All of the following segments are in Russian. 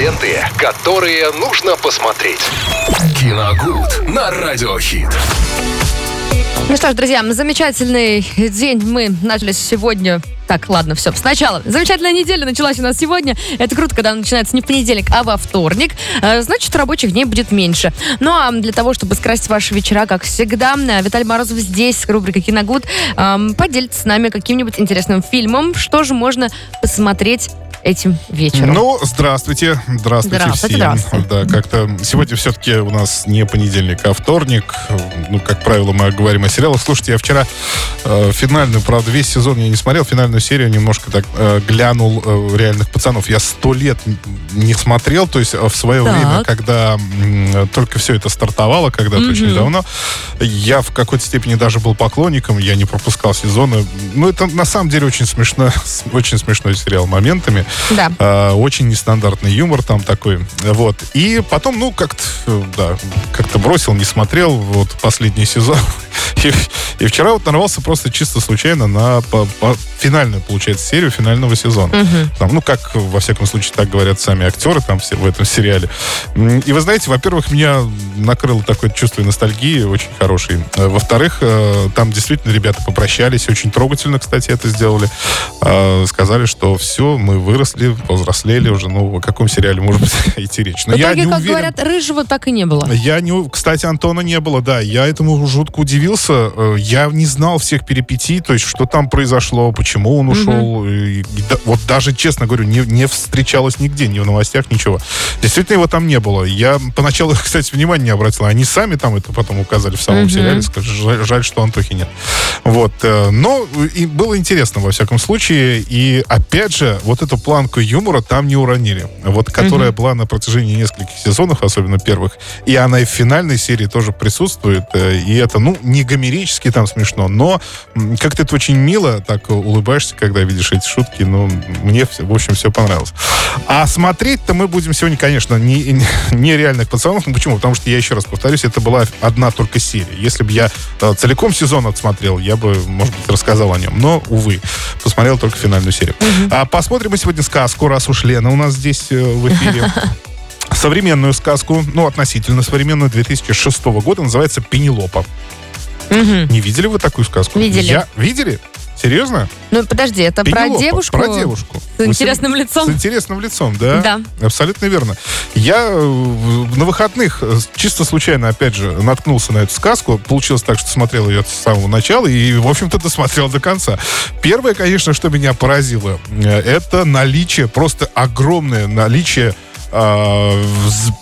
ленты, которые нужно посмотреть. Киногуд на Радиохит. Ну что ж, друзья, замечательный день мы начали сегодня. Так, ладно, все. Сначала. Замечательная неделя началась у нас сегодня. Это круто, когда она начинается не в понедельник, а во вторник. Э, Значит, рабочих дней будет меньше. Ну а для того, чтобы скрасить ваши вечера, как всегда, э, Виталий Морозов здесь, рубрика «Киногуд», эм, поделится с нами каким-нибудь интересным фильмом. Что же можно посмотреть этим вечером? Ну, здравствуйте. Здравствуйте, Здравствуйте, всем. здравствуйте. Да, как-то сегодня все-таки у нас не понедельник, а вторник. Ну, как правило, мы говорим о сериалах. Слушайте, я вчера э, финальную, правда, весь сезон я не смотрел, финальную серию немножко так э, глянул э, «Реальных пацанов». Я сто лет не смотрел, то есть э, в свое Так. время, когда м, только все это стартовало, когда-то очень давно, я в какой-то степени даже был поклонником, я не пропускал сезоны. Ну, это на самом деле очень смешно, очень смешной сериал моментами. Да. А, очень нестандартный юмор там такой. Вот. И потом, ну, как-то, э, да, как-то бросил, не смотрел вот последний сезон. И, и вчера вот нарвался просто чисто случайно на по- по- финальную, получается, серию финального сезона. Там, ну, как, во всяком случае, так говорят сами актеры там все в этом сериале. И вы знаете, во-первых, меня накрыло такое чувство ностальгии очень хороший. Э, Во-вторых, э, там действительно ребята попрощались. Очень трогательно, кстати, это сделали. Э, Сказали, что все, мы выросли, повзрослели уже. Ну, о каком сериале может быть идти речь? Но В я итоге, не как уверен. говорят, рыжего так и не было. Я не, кстати, Антона не было, да. Я этому жутко удивился. Э, Я не знал всех перипетий, то есть что там произошло, почему он ушел. И- и да- вот даже, честно говорю, не, не встречалось нигде, ни в новостях, ничего. Действительно, его там не было. Я поначалу, кстати, внимания не обратил. Они сами там это потом указали в самом сериале. Сказали, жаль, жаль, что Антохи нет. Вот. э, Но и было интересно, во всяком случае. И, опять же, вот эту планку юмора там не уронили. Вот, которая была на протяжении нескольких сезонов, особенно первых. И она и в финальной серии тоже присутствует. э, И это, ну, не гомерически там смешно, но как-то это очень мило, так улыбаешься, когда видишь эти шутки. Ну, мне, в общем, все понравилось. А смотреть-то мы будем сегодня, конечно, не, не реальных пацанов. Ну, почему? Потому что, я еще раз повторюсь, это была одна только серия. Если бы я э, целиком сезон отсмотрел, я бы, может быть, рассказал о нем. Но, увы, посмотрел только финальную серию. А посмотрим мы сегодня сказку, раз уж Лена у нас здесь э, в эфире. Современную сказку, ну, относительно современную, 2006 года, называется «Пенелопа». Не видели вы такую сказку? Видели. Я... Видели? Серьезно? Ну, подожди, это про Пенелопа, девушку? Про девушку. С интересным лицом? С интересным лицом, да? Да. Абсолютно верно. Я э, на выходных э, чисто случайно, опять же, наткнулся на эту сказку. Получилось так, что смотрел ее с самого начала и, в общем-то, досмотрел до конца. Первое, конечно, что меня поразило, э, это наличие, просто огромное наличие а,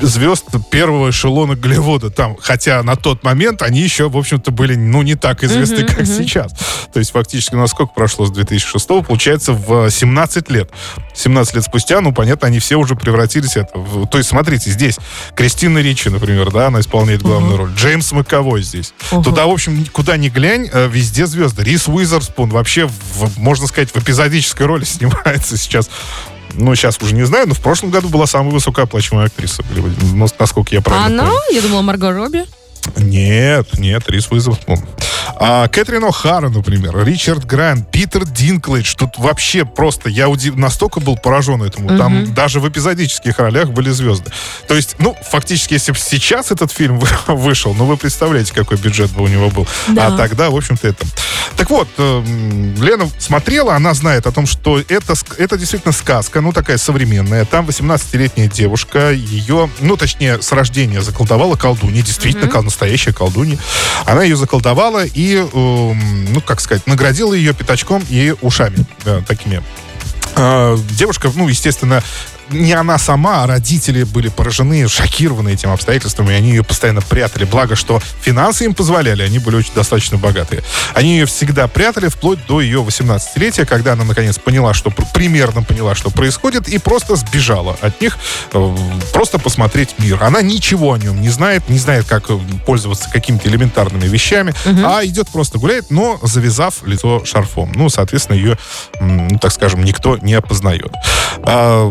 звезд первого эшелона Голливуда там, хотя на тот момент они еще, в общем-то, были, ну, не так известны, как сейчас. То есть, фактически, ну, а сколько прошло с 2006 получается, в 17 лет. 17 лет спустя, ну, понятно, они все уже превратились это. в- То есть, смотрите, здесь Кристина Ричи, например, да, она исполняет главную роль. Джеймс Маковой здесь. Туда, в общем, куда ни глянь, э, везде звезды. Рис Уизерспун вообще, в- можно сказать, в эпизодической роли снимается сейчас. Ну, сейчас уже не знаю, но в прошлом году была самая высокооплачиваемая актриса. Ну, насколько я правильно Она? помню. Я думала, Марго Робби. Нет, нет, Рис Уизерспун. А Кэтрин О'Хара, например, Ричард Грант, Питер Динклэйдж. Тут вообще просто, я удив... настолько был поражен этому. Там даже в эпизодических ролях были звезды. То есть, ну, фактически, если бы сейчас этот фильм вы- вышел, ну, вы представляете, какой бюджет бы у него был. Да. А тогда, в общем-то, это... Так вот, эм, Лена смотрела, она знает о том, что это, это действительно сказка, ну, такая современная. Там 18-летняя девушка, ее, ну, точнее, с рождения заколдовала колдунья, действительно, кол- настоящая колдунья. Она ее заколдовала и, эм, ну, как сказать, наградила ее пятачком и ушами да, такими. А, Девушка, ну, естественно, не она сама, а родители были поражены, шокированы этим обстоятельством, и они ее постоянно прятали. Благо, что финансы им позволяли, они были очень достаточно богатые. Они ее всегда прятали вплоть до ее 18-летия, когда она наконец поняла, что пр- примерно поняла, что происходит, и просто сбежала от них э, просто посмотреть мир. Она ничего о нем не знает, не знает, как э, пользоваться какими-то элементарными вещами, а идет просто гуляет, но завязав лицо шарфом. Ну, соответственно, ее, ну, так скажем, никто не опознает. А,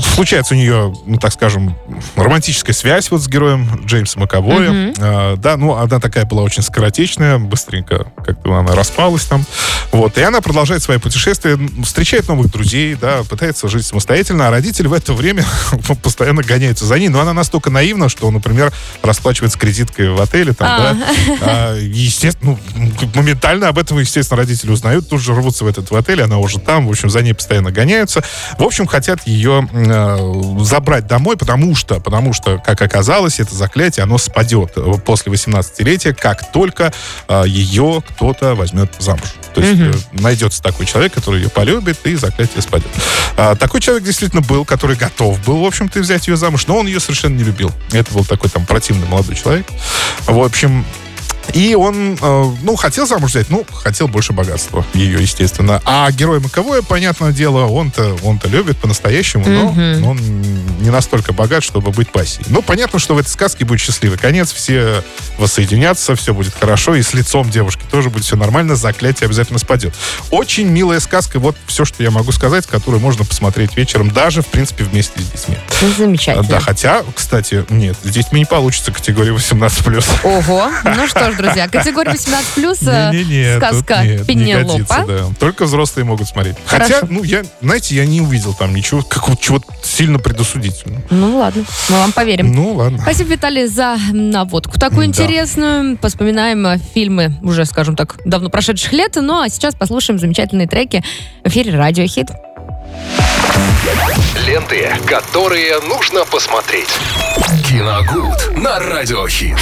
случается у нее, ну, так скажем, романтическая связь вот с героем Джеймса Маковоя. Мгм. А, да, ну, она такая была очень скоротечная, быстренько как-то она распалась там. Вот, и она продолжает свои путешествия, встречает новых друзей, да, пытается жить самостоятельно, а родители в это время постоянно гоняются за ней. Но она настолько наивна, что, например, расплачивается кредиткой в отеле, там, А. да. А, и, естественно, ну, моментально об этом, естественно, родители узнают, тут же рвутся в этот в отель, она уже там, в общем, за ней постоянно гоняются. В общем, хотят ее э, забрать домой, потому что, потому что, как оказалось, это заклятие, оно спадет после 18-летия, как только э, ее кто-то возьмет замуж. То есть Мгм. э, найдется такой человек, который ее полюбит, и заклятие спадет. А, такой человек действительно был, который готов был, в общем-то, взять ее замуж, но он ее совершенно не любил. Это был такой там противный молодой человек. В общем, и он, э, ну, хотел замуж взять, ну, хотел больше богатства ее, естественно. А герой Маковое, понятное дело, он-то, он-то любит по-настоящему, но Мгм. он не настолько богат, чтобы быть пассией. Ну, понятно, что в этой сказке будет счастливый конец, все воссоединятся, все будет хорошо, и с лицом девушки тоже будет все нормально, заклятие обязательно спадет. Очень милая сказка, вот все, что я могу сказать, которую можно посмотреть вечером, даже, в принципе, вместе с детьми. Замечательно. Да, хотя, кстати, нет, с детьми не получится категория 18+. Ого. Ну что ж, друзья, категория 18+, э, Не-не-не, тут сказка Пенелопа. Только взрослые могут смотреть. Хотя, ну, я, знаете, я не увидел там ничего, какого чего-то сильно предосудительного. Ну ладно, мы вам поверим. Ну, ладно. Спасибо, Виталий, за наводку такую интересную. Поспоминаем э, фильмы уже, скажем так, давно прошедших лет. Ну а сейчас послушаем замечательные треки в эфире Радио Хит. Ленты, которые нужно посмотреть. Киногуд на радиохит.